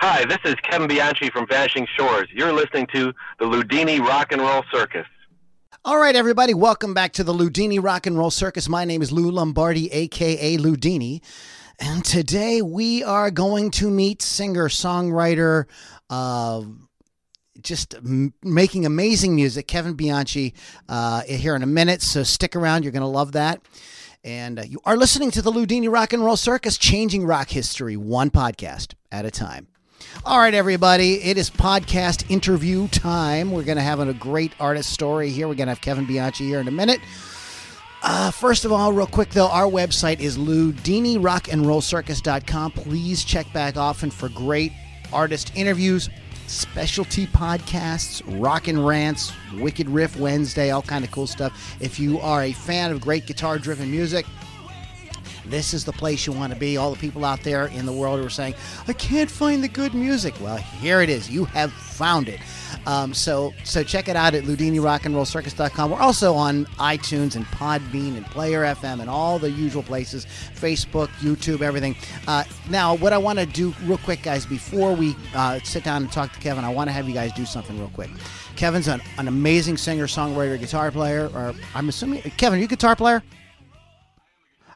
Hi, this is Kevin Bianchi from Vanishing Shores. You're listening to the Loudini Rock and Roll Circus. All right, everybody, welcome back to the Loudini Rock and Roll Circus. My name is Lou Lombardi, aka Loudini, and today we are going to meet singer songwriter. Uh, just m- making amazing music, Kevin Bianchi, uh, here in a minute. So stick around; you're going to love that. And uh, you are listening to the Loudini Rock and Roll Circus, changing rock history one podcast at a time. All right, everybody, it is podcast interview time. We're going to have a great artist story here. We're going to have Kevin Bianchi here in a minute. Uh, first of all, real quick though, our website is loudinirockandrollcircus.com. Please check back often for great artist interviews, specialty podcasts, rock and rants, Wicked Riff Wednesday, all kind of cool stuff. If you are a fan of great guitar-driven music, this is the place you want to be. All the people out there in the world who are saying, I can't find the good music. Well, here it is. You have found it. Um, so so check it out at LoudiniRockAndRollCircus.com. We're also on iTunes and Podbean and Player FM and all the usual places, Facebook, YouTube, everything. Uh, now, what I want to do real quick, guys, before we uh, sit down and talk to Kevin, I want to have you guys do something real quick. Kevin's an, an amazing singer, songwriter, guitar player. Or I'm assuming Kevin, are you a guitar player?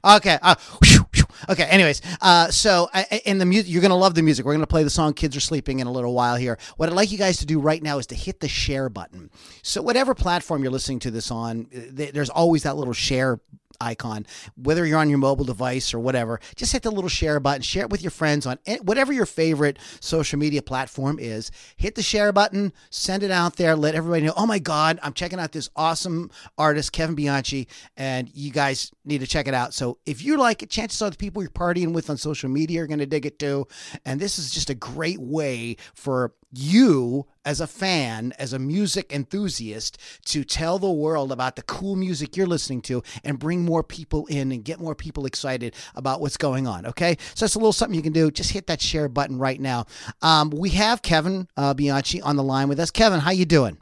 Okay. Uh, whew, whew. Okay. Anyways, uh, so uh, in the music, you're gonna love the music. We're gonna play the song "Kids Are Sleeping" in a little while here. What I'd like you guys to do right now is to hit the share button. So whatever platform you're listening to this on, th- there's always that little share icon, whether you're on your mobile device or whatever. Just hit the little share button, share it with your friends on whatever your favorite social media platform is. Hit the share button, send it out there, let everybody know. Oh my God, I'm checking out this awesome artist, Kevin Bianchi, and you guys need to check it out. So if you like it, chances are the people you're partying with on social media are going to dig it too. And this is just a great way for you as a fan, as a music enthusiast, to tell the world about the cool music you're listening to and bring more people in and get more people excited about what's going on. Okay, so that's a little something you can do. Just hit that share button right now. Um, we have Kevin uh, Bianchi on the line with us. Kevin, how you doing?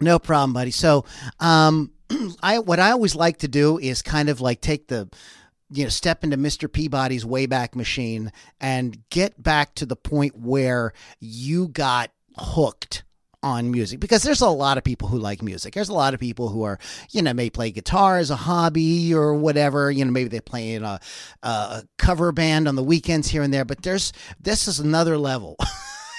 No problem, buddy. So, um, I what I always like to do is kind of like take the you know step into Mr. Peabody's Wayback Machine and get back to the point where you got hooked on music because there's a lot of people who like music. There's a lot of people who are, you know, may play guitar as a hobby or whatever. You know, maybe they play in a, a cover band on the weekends here and there. But there's this is another level.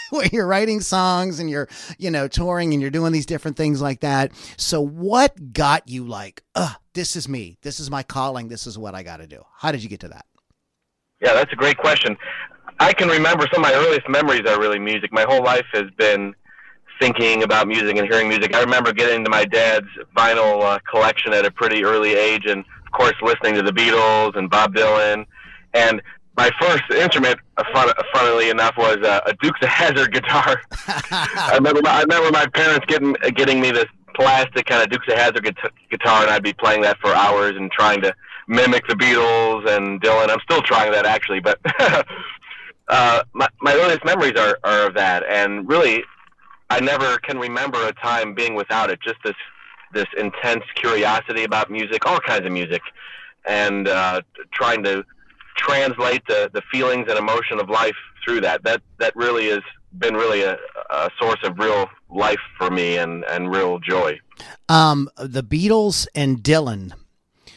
where you're writing songs and you're, you know, touring and you're doing these different things like that. So, what got you like, uh, this is me, this is my calling, this is what I got to do? How did you get to that? Yeah, that's a great question. I can remember some of my earliest memories are really music. My whole life has been thinking about music and hearing music. I remember getting into my dad's vinyl uh, collection at a pretty early age, and of course, listening to the Beatles and Bob Dylan. And my first instrument, uh, fun, funnily enough, was uh, a Dukes of Hazzard guitar. I remember, my, I remember my parents getting getting me this plastic kind of Dukes of Hazzard gu- guitar, and I'd be playing that for hours and trying to mimic the Beatles and Dylan. I'm still trying that actually, but uh, my my earliest memories are are of that, and really, I never can remember a time being without it. Just this this intense curiosity about music, all kinds of music, and uh, trying to translate the, the feelings and emotion of life through that. That that really has been really a, a source of real life for me and, and real joy. Um, the Beatles and Dylan.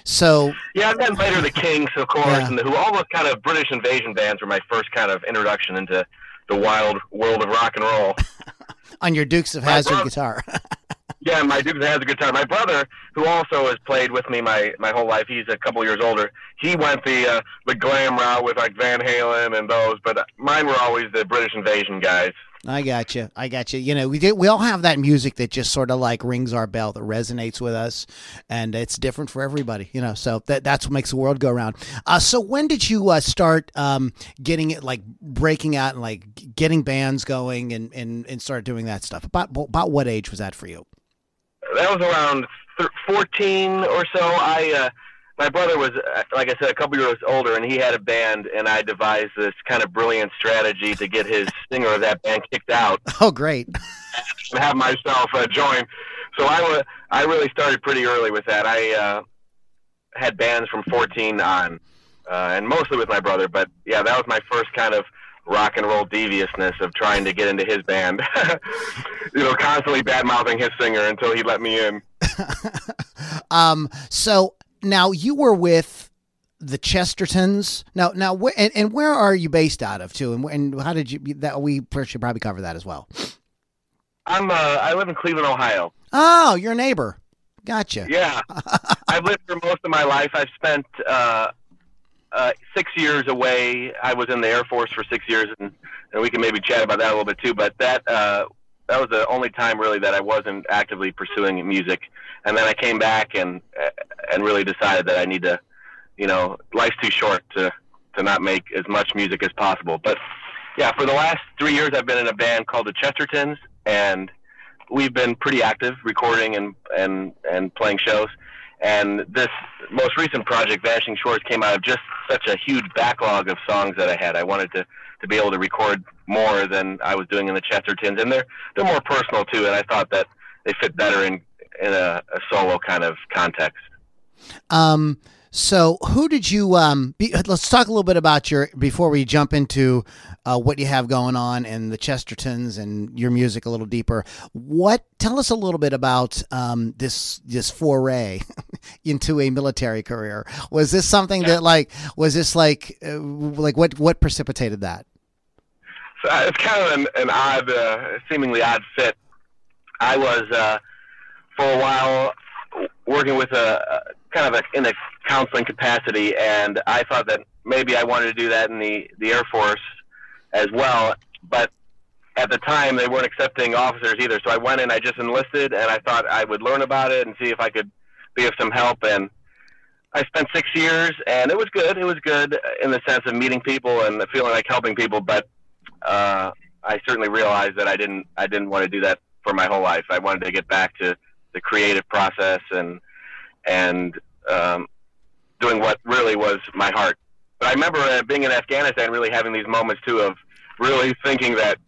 So yeah, and then later the Kinks, of course, Yeah. and the Who. All those kind of British invasion bands were my first kind of introduction into the wild world of rock and roll. on your Dukes of Hazzard guitar. Yeah, my dude has a good time. My brother, who also has played with me my my whole life, he's a couple years older. He went the uh, the glam route with like Van Halen and those, but mine were always the British Invasion guys. I got you. I got you. You know, we did. We all have that music that just sort of like rings our bell, that resonates with us, and it's different for everybody. You know, so that that's what makes the world go around. Uh, so when did you uh, start um, getting it, like breaking out and like getting bands going and and and start doing that stuff? About about what age was that for you? That was around th- 14 or so. I uh, my brother was, uh, like I said, a couple years older, and he had a band, and I devised this kind of brilliant strategy to get his singer of that band kicked out Oh, great. and have myself uh, join. So I I really started pretty early with that. I uh, had bands from 14 on. uh, and mostly with my brother. But yeah, that was my first kind of rock and roll deviousness of trying to get into his band. you know, constantly bad mouthing his singer until he let me in. um, so now you were with the Chestertons. Now, now, where, and, and where are you based out of too? And, and how did you? That we should probably cover that as well. I'm. Uh, I live in Cleveland, Ohio. Oh, you're neighbor. Gotcha. Yeah, I've lived for most of my life. I've spent uh, uh, six years away. I was in the Air Force for six years, and, and we can maybe chat about that a little bit too. But that uh, that was the only time really that I wasn't actively pursuing music. And then I came back and and really decided that I need to, you know, life's too short to to not make as much music as possible. But yeah, for the last three years, I've been in a band called the Chestertons, and we've been pretty active, recording and and and playing shows. And this most recent project, Vanishing Shores, came out of just such a huge backlog of songs that I had. I wanted to, to be able to record more than I was doing in the Chestertons, and they're they're more personal too. And I thought that they fit better in in a, a solo kind of context. Um. So, who did you? Um, be, let's talk a little bit about your before we jump into uh, what you have going on and the Chestertons and your music a little deeper. What? Tell us a little bit about um, this this foray into a military career. Was this something that like was this like uh, like what what precipitated that? So uh, it's kind of an, an odd, uh, seemingly odd fit. I was uh, for a while working with a, a kind of a, in a counseling capacity, and I thought that maybe I wanted to do that in the the Air Force as well. But at the time, they weren't accepting officers either, so I went in. I just enlisted, and I thought I would learn about it and see if I could be of some help. And I spent six years, and it was good. It was good in the sense of meeting people and feeling like helping people. But uh, I certainly realized that I didn't I didn't want to do that for my whole life. I wanted to get back to the creative process and and um, doing what really was my heart. But I remember uh, being in Afghanistan, really having these moments too of really thinking that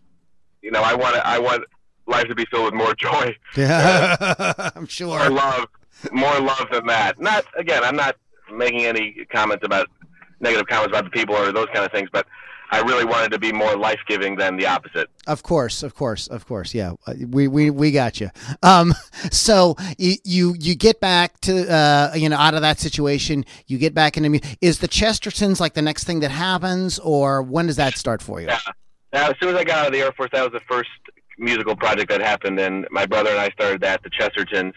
you know I want I want life to be filled with more joy. Yeah, uh, I'm sure. More love, more love than that. Not again. I'm not making any comments about negative comments about the people or those kind of things, but I really wanted to be more life giving than the opposite. Of course, of course, of course. Yeah, we we, we got you. Um, so you, you you get back to uh, you know out of that situation. You get back into music. is the Chestertons like the next thing that happens, or when does that start for you? Yeah. Now, as soon as I got out of the Air Force, that was the first musical project that happened, and my brother and I started that, the Chestertons,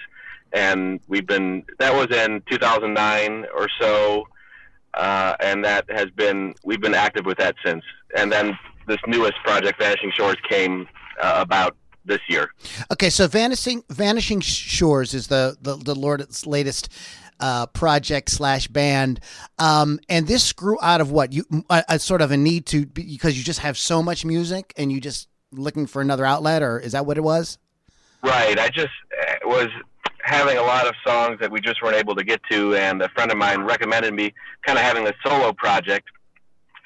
and we've been that was in 2009 or so uh, and that has been we've been active with that since. And then this newest project, Vanishing Shores, came uh, about this year. Okay, so Vanishing Vanishing Shores is the the, the Lord's latest uh, project slash band, um, and this grew out of what you a, a, sort of a need to because you just have so much music and you just looking for another outlet, or is that what it was? Right. I just uh, was having a lot of songs that we just weren't able to get to, and a friend of mine recommended me kind of having a solo project.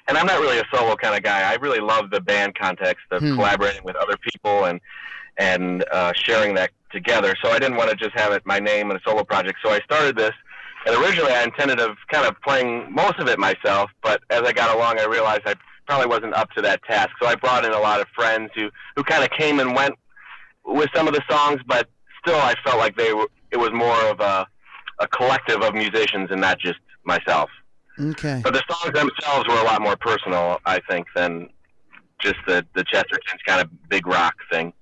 And I'm not really a solo kind of guy. I really love the band context of hmm. collaborating with other people and and uh, sharing that together. So I didn't want to just have it my name and a solo project. So I started this, and originally I intended of kind of playing most of it myself. But as I got along, I realized I probably wasn't up to that task. So I brought in a lot of friends who who kind of came and went with some of the songs, but still, I felt like they were. It was more of a a collective of musicians and not just myself. Okay. But the songs themselves were a lot more personal, I think, than just the the Chestertons kind of big rock thing.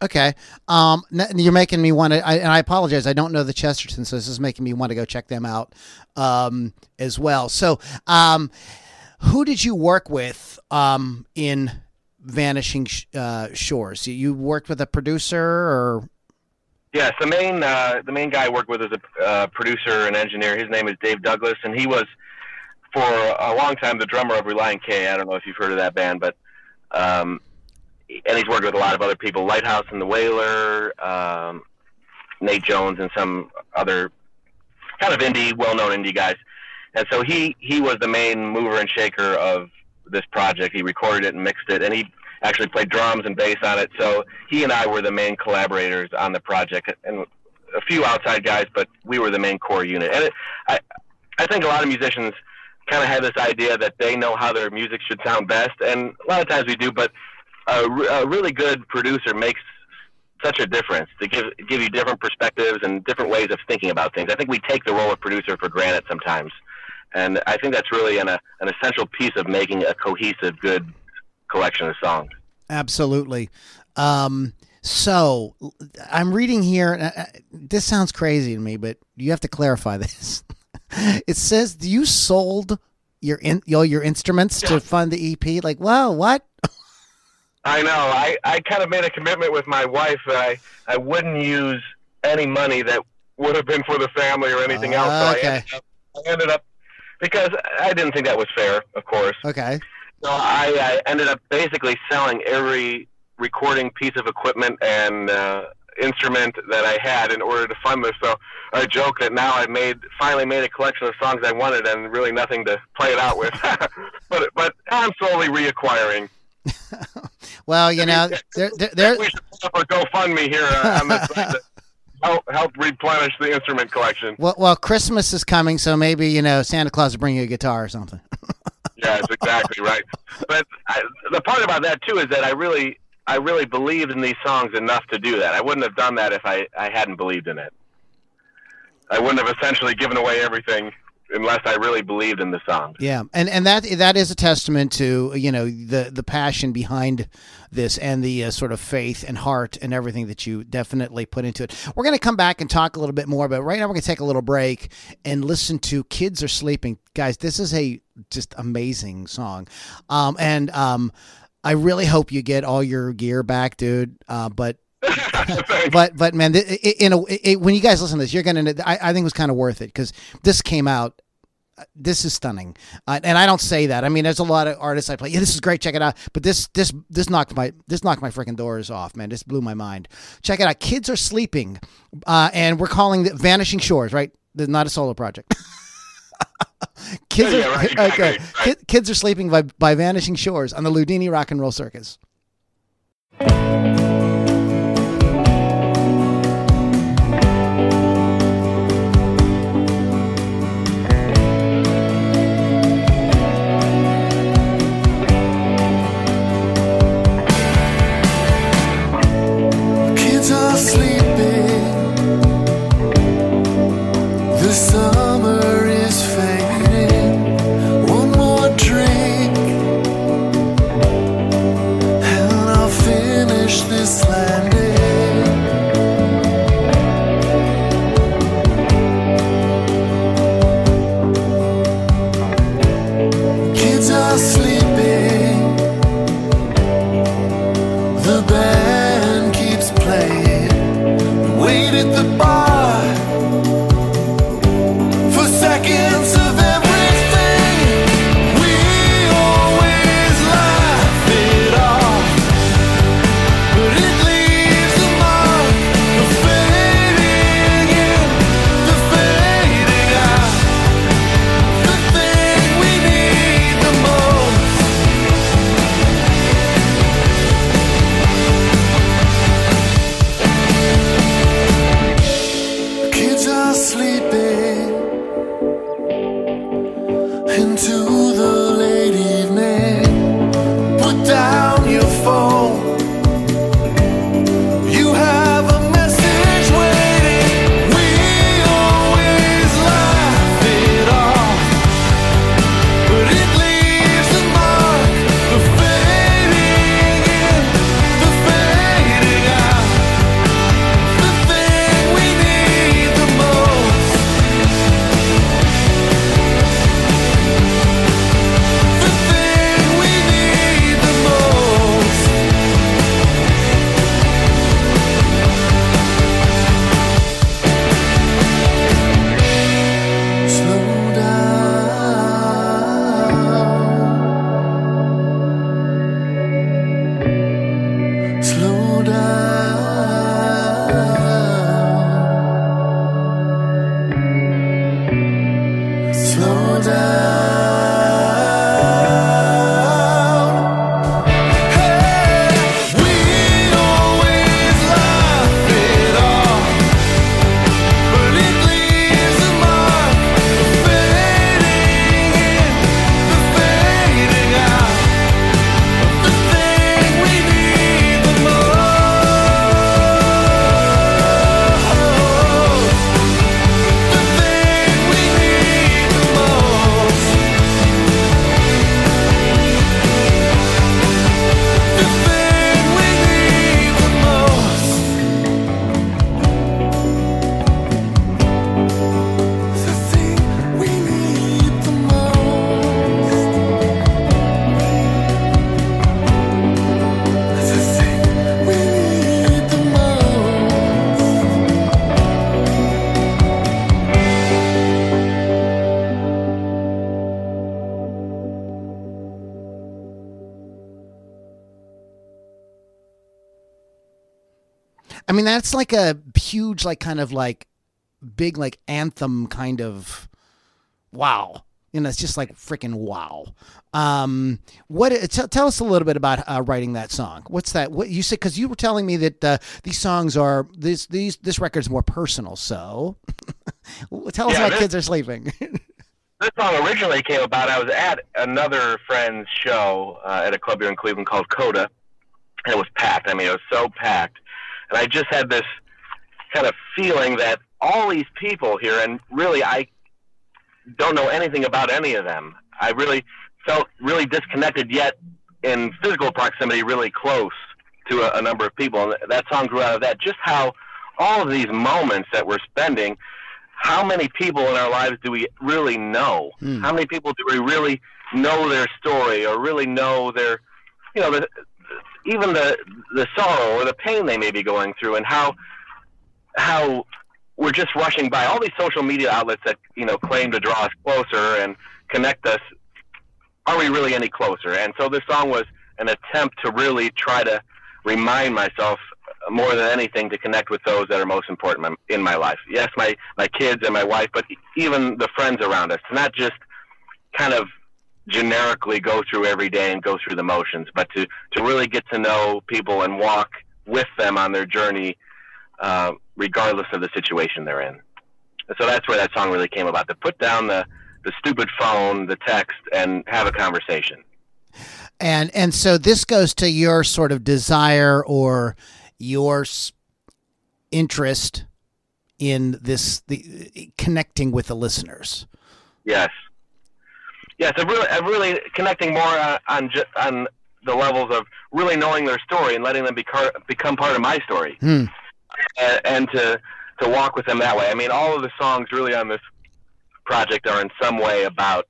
Okay. Um, you're making me want to, I, and I apologize. I don't know the Chestertons, so this is making me want to go check them out um, as well. So, um, who did you work with um, in Vanishing uh, Shores? You worked with a producer, or Yes, the main uh, the main guy I work with is a uh, producer and engineer. His name is Dave Douglas, and he was for a long time the drummer of Relient K. I don't know if you've heard of that band, but um, and he's worked with a lot of other people, Lighthouse and the Whaler, um, Nate Jones, and some other kind of indie, well-known indie guys. And so he he was the main mover and shaker of this project. He recorded it and mixed it, and he actually played drums and bass on it. So he and I were the main collaborators on the project, and a few outside guys, but we were the main core unit. And it, I, I think a lot of musicians kind of have this idea that they know how their music should sound best, and a lot of times we do, but a, a really good producer makes such a difference to give give you different perspectives and different ways of thinking about things. I think we take the role of producer for granted sometimes, and I think that's really an, a, an essential piece of making a cohesive, good collection of songs. Absolutely. Um, so I'm reading here. Uh, this sounds crazy to me, but you have to clarify this. it says you sold your in, your, your instruments yeah. to fund the EP. Like, wow, what? I know. I, I kind of made a commitment with my wife that I, I wouldn't use any money that would have been for the family or anything uh, else. So okay. I ended, up, I ended up because I didn't think that was fair, of course. Okay. So I, I ended up basically selling every recording piece of equipment and uh, instrument that I had in order to fund this. So I joke that now I've made finally made a collection of songs I wanted and really nothing to play it out with. but but I'm slowly reacquiring. well, you know, there, there, there... we should put up a GoFundMe here uh, on this to help help replenish the instrument collection. Well, well, Christmas is coming, so maybe you know Santa Claus will bring you a guitar or something. Yes, exactly right. But I, the part about that too is that I really I really believed in these songs enough to do that. I wouldn't have done that if I, I hadn't believed in it. I wouldn't have essentially given away everything unless I really believed in the song. Yeah, and and that that is a testament to you know the the passion behind this and the uh, sort of faith and heart and everything that you definitely put into it. We're going to come back and talk a little bit more, but right now we're going to take a little break and listen to "Kids Are Sleeping." Guys, this is a just amazing song, um, and um, I really hope you get all your gear back, dude. Uh, but but but man, in a it, when you guys listen to this, you're gonna. I, I think it was kind of worth it because this came out. Uh, this is stunning, uh, and I don't say that. I mean, there's a lot of artists I play. Yeah, this is great. Check it out. But this this this knocked my this knocked my freaking doors off, man. This blew my mind. Check it out. Kids are sleeping, uh, and we're calling it Vanishing Shores. Right, There's not a solo project. kids yeah, are right, exactly, okay. Right. kids are sleeping by by Vanishing Shores on the Loudini Rock and Roll Circus. This mean, that's like a huge, like kind of like big, like anthem kind of wow. You know, it's just like freaking wow. Um, what? T- tell us a little bit about uh, writing that song. What's that? What you said? Because you were telling me that uh, these songs are this these this record's more personal. So, tell us Yeah, about this- kids are sleeping. This song originally came about. I was at another friend's show uh, at a club here in Cleveland called Coda, and it was packed. I mean, it was so packed, and I just had this kind of feeling that all these people here, and really, I don't know anything about any of them. I really felt really disconnected, yet in physical proximity, really close to a, a number of people. And that song grew out of that. Just how all of these moments that we're spending, how many people in our lives do we really know? Hmm. How many people do we really know their story or really know their, you know, the, even the the sorrow or the pain they may be going through, and how how we're just rushing by all these social media outlets that you know claim to draw us closer and connect us. Are we really any closer? And so this song was an attempt to really try to remind myself more than anything to connect with those that are most important in- my life. Yes, my my kids and my wife, but even the friends around us. Not just kind of generically go through every day and go through the motions, but to to really get to know people and walk with them on their journey, uh, regardless of the situation they're in. And so that's where that song really came about. To put down the the stupid phone, the text, and have a conversation. and and so this goes to your sort of desire or your interest in this the connecting with the listeners. Yes. Yes, I'm really, really connecting more uh, on on the levels of really knowing their story and letting them becar- become part of my story, Hmm. and, and to to walk with them that way. I mean, all of the songs really on this project are in some way about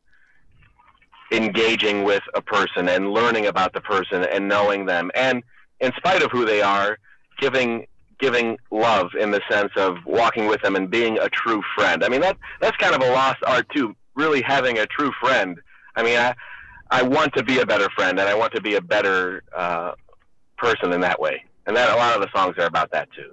engaging with a person and learning about the person and knowing them, and in spite of who they are, giving giving love in the sense of walking with them and being a true friend. I mean that that's kind of a lost art too. Really having a true friend. I mean, I I want to be a better friend and I want to be a better uh, person in that way. And that a lot of the songs are about that too.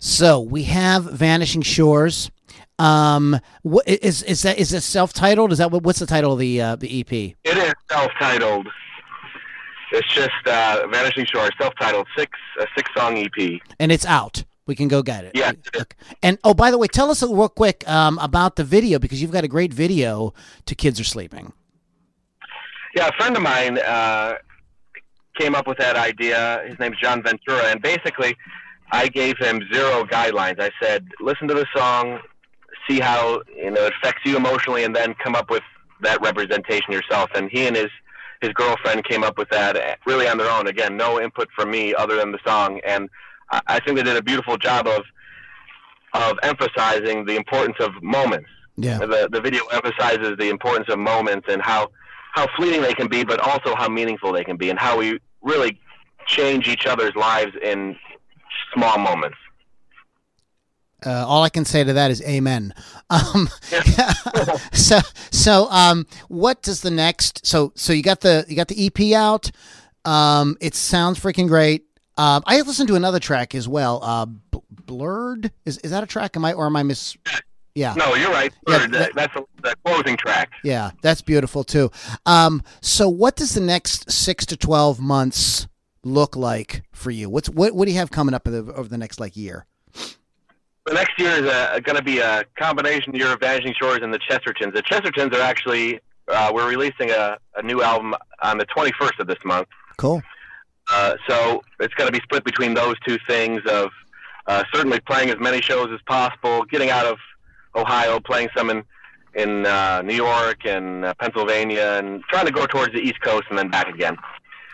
So we have Vanishing Shores. Um, what is is that? Is it self titled? Is that what? What's the title of the uh, the EP? It is self-titled. It's just uh, Vanishing Shores, self-titled, six a six-song EP. And it's out. We can go get it. Yeah. Okay. And oh, by the way, tell us real quick um, about the video because you've got a great video to "Kids Are Sleeping." Yeah, a friend of mine uh, came up with that idea. His name's John Ventura, and basically, I gave him zero guidelines. I said, listen to the song, see how you know it affects you emotionally, and then come up with that representation yourself. And he and his his girlfriend came up with that uh, really on their own. Again, no input from me other than the song, and I, I think they did a beautiful job of of emphasizing the importance of moments Yeah. the the video emphasizes the importance of moments and how how fleeting they can be, but also how meaningful they can be, and how we really change each other's lives in small moments. Uh, all I can say to that is amen. Um, so so um, what does the next? So so you got the you got the EP out. Um, it sounds freaking great. Um, I listened to another track as well. Uh, blurred is is that a track? Am I or am I miss? Yeah. No, you're right. Yeah, that- that's a, the closing track. Yeah, that's beautiful too. Um, so what does the next six to twelve months look like for you? What's what what do you have coming up over the, over the next like year? The next year is going to be a combination year of Vanishing Shores and the Chestertons. The Chestertons are actually uh, we're releasing a, a new album on the 21st of this month. Cool. Uh, so it's going to be split between those two things of uh, certainly playing as many shows as possible, getting out of Ohio, playing some in in uh, New York and uh, Pennsylvania, and trying to go towards the East Coast and then back again.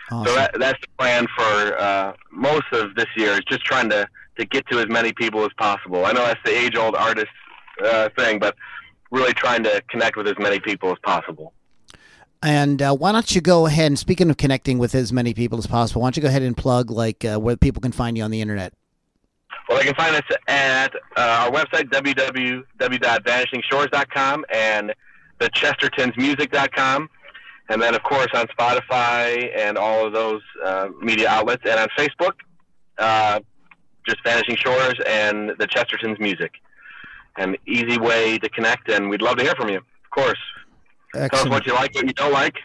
Awesome. So that, that's the plan for uh, most of this year. Is just trying to to get to as many people as possible. I know that's the age old artist uh, thing, but really trying to connect with as many people as possible. And uh, why don't you go ahead and speaking of connecting with as many people as possible, why don't you go ahead and plug like uh, where people can find you on the internet? Well, they can find us at uh, our website, www.vanishingshores.com and the chestertonsmusic.com. And then, of course, on Spotify and all of those uh, media outlets. And on Facebook, uh, just Vanishing Shores and the Chestertons music. An easy way to connect, and we'd love to hear from you. Of course. Excellent. What you like, what you don't like.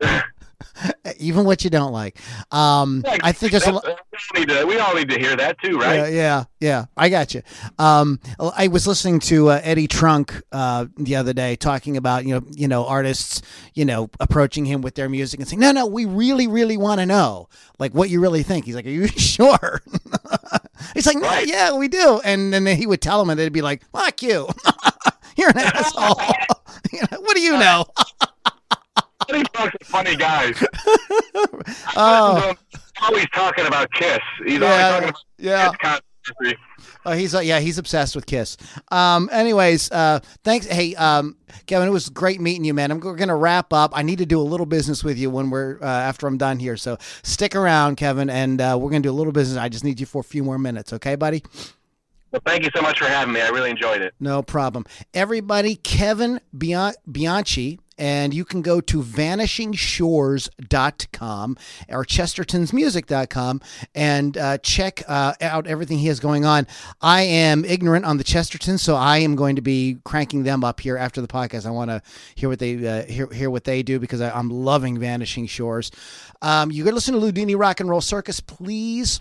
even what you don't like. Um, yeah, I think there's a lot. We, we all need to hear that too, right? Yeah, yeah, yeah. I got you. Um, I was listening to uh, Eddie Trunk uh, the other day talking about you know you know artists you know approaching him with their music and saying, no, no, we really, really want to know like what you really think. He's like, are you sure? He's like, right. yeah, we do. And then he would tell him, and they'd be like, fuck you. You're an asshole. what do you know? He's a funny guy. oh. always talking about Kiss. He's yeah, always talking about yeah. Kiss. Oh, he's uh, yeah, he's obsessed with Kiss. Um, anyways, uh, thanks. Hey, um, Kevin, it was great meeting you, man. I'm we're gonna wrap up. I need to do a little business with you when we're uh, after I'm done here. So stick around, Kevin, and uh, we're gonna do a little business. I just need you for a few more minutes, okay, buddy? Well, thank you so much for having me. I really enjoyed it. No problem. Everybody, Kevin Bianchi and you can go to vanishingshores.com or chestertonsmusic.com and uh, check uh, out everything he has going on. I am ignorant on the Chestertons, so I am going to be cranking them up here after the podcast. I want to hear what they uh, hear, hear what they do because I, am loving Vanishing Shores. Um, you to listen to Loudini Rock and Roll Circus, please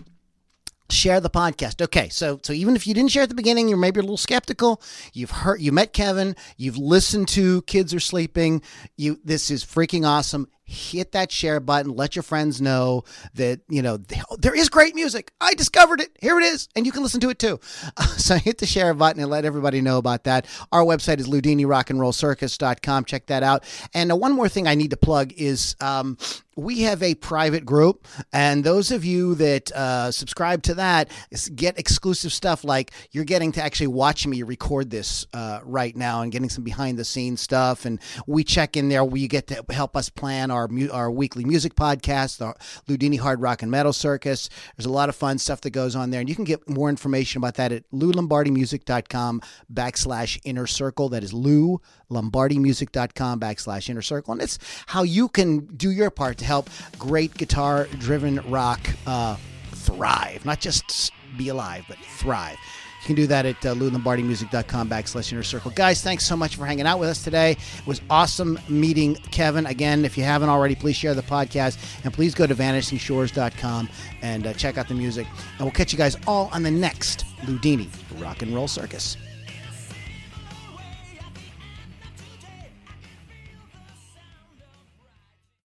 share the podcast. Okay, so so even if you didn't share at the beginning, you're maybe a little skeptical. You've heard, you met Kevin, you've listened to Kids Are Sleeping. You, this is freaking awesome hit that share button. Let your friends know that, you know, there is great music. I discovered it. Here it is. And you can listen to it too. so hit the share button and let everybody know about that. Our website is loudinirockandrollcircus.com. Check that out. And uh, one more thing I need to plug is um, we have a private group, and those of you that uh, subscribe to that get exclusive stuff like you're getting to actually watch me record this uh, right now and getting some behind the scenes stuff. And we check in there. We get to help us plan our our weekly music podcast, the Loudini Hard Rock and Metal Circus. There's a lot of fun stuff that goes on there, and you can get more information about that at loulombardimusic.com backslash inner circle. That is Lou lombardimusic.com backslash inner circle. And it's how you can do your part to help great guitar driven rock uh, thrive, not just be alive, but thrive. You can do that at uh, loulombardimusic.com backslash inner circle. Guys, thanks so much for hanging out with us today. It was awesome meeting Kevin. Again, if you haven't already, please share the podcast and please go to vanishingshores.com and uh, check out the music. And we'll catch you guys all on the next Loudini Rock and Roll Circus.